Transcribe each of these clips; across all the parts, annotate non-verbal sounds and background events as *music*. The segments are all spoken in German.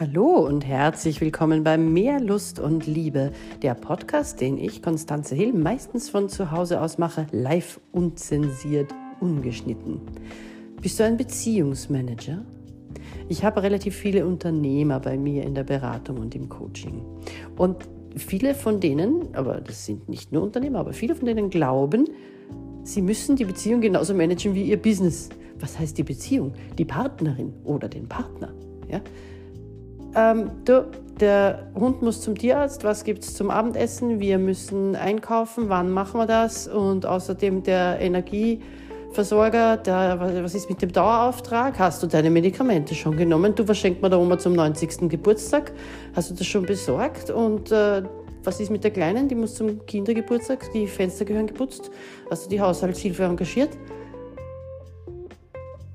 Hallo und herzlich willkommen bei Mehr Lust und Liebe, der Podcast, den ich, Konstanze Hill, meistens von zu Hause aus mache, live unzensiert, ungeschnitten. Bist du ein Beziehungsmanager? Ich habe relativ viele Unternehmer bei mir in der Beratung und im Coaching. Und viele von denen, aber das sind nicht nur Unternehmer, aber viele von denen glauben, sie müssen die Beziehung genauso managen wie ihr Business. Was heißt die Beziehung? Die Partnerin oder den Partner. Ja? Ähm, du, der Hund muss zum Tierarzt, was gibt es zum Abendessen? Wir müssen einkaufen, wann machen wir das? Und außerdem der Energieversorger, der, was ist mit dem Dauerauftrag? Hast du deine Medikamente schon genommen? Du, was man der Oma zum 90. Geburtstag? Hast du das schon besorgt? Und äh, was ist mit der Kleinen? Die muss zum Kindergeburtstag, die Fenster gehören geputzt. Hast du die Haushaltshilfe engagiert?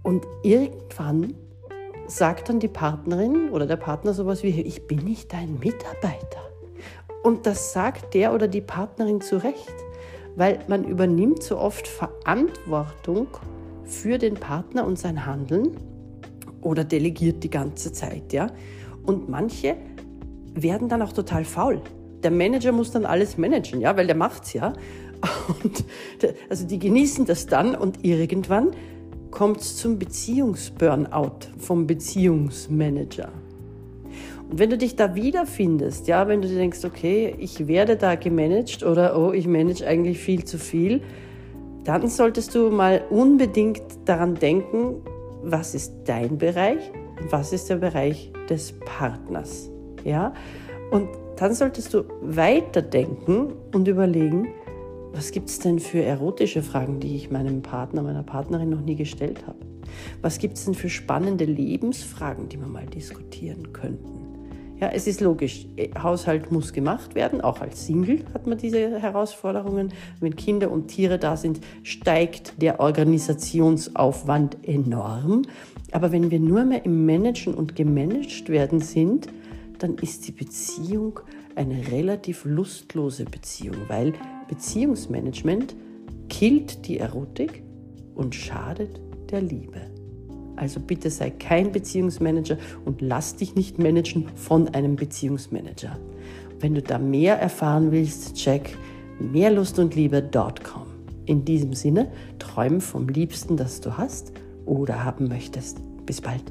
Und irgendwann sagt dann die Partnerin oder der Partner sowas wie, ich bin nicht dein Mitarbeiter. Und das sagt der oder die Partnerin zu Recht, weil man übernimmt so oft Verantwortung für den Partner und sein Handeln oder delegiert die ganze Zeit, ja. Und manche werden dann auch total faul. Der Manager muss dann alles managen, ja, weil der macht's ja. *laughs* Und also die genießen das dann und irgendwann kommt es zum Beziehungsburnout vom Beziehungsmanager. Und wenn du dich da wiederfindest, ja, wenn du dir denkst, okay, ich werde da gemanagt oder oh, ich manage eigentlich viel zu viel, dann solltest du mal unbedingt daran denken, was ist dein Bereich und was ist der Bereich des Partners. Ja? Und dann solltest du weiterdenken und überlegen, was gibt es denn für erotische Fragen, die ich meinem Partner, meiner Partnerin noch nie gestellt habe? Was gibt es denn für spannende Lebensfragen, die wir mal diskutieren könnten? Ja, es ist logisch, äh, Haushalt muss gemacht werden, auch als Single hat man diese Herausforderungen. Wenn Kinder und Tiere da sind, steigt der Organisationsaufwand enorm. Aber wenn wir nur mehr im Managen und gemanagt werden sind, dann ist die Beziehung eine relativ lustlose Beziehung, weil Beziehungsmanagement killt die Erotik und schadet der Liebe. Also bitte sei kein Beziehungsmanager und lass dich nicht managen von einem Beziehungsmanager. Wenn du da mehr erfahren willst, check mehrlustundliebe.com. In diesem Sinne, träum vom Liebsten, das du hast oder haben möchtest. Bis bald.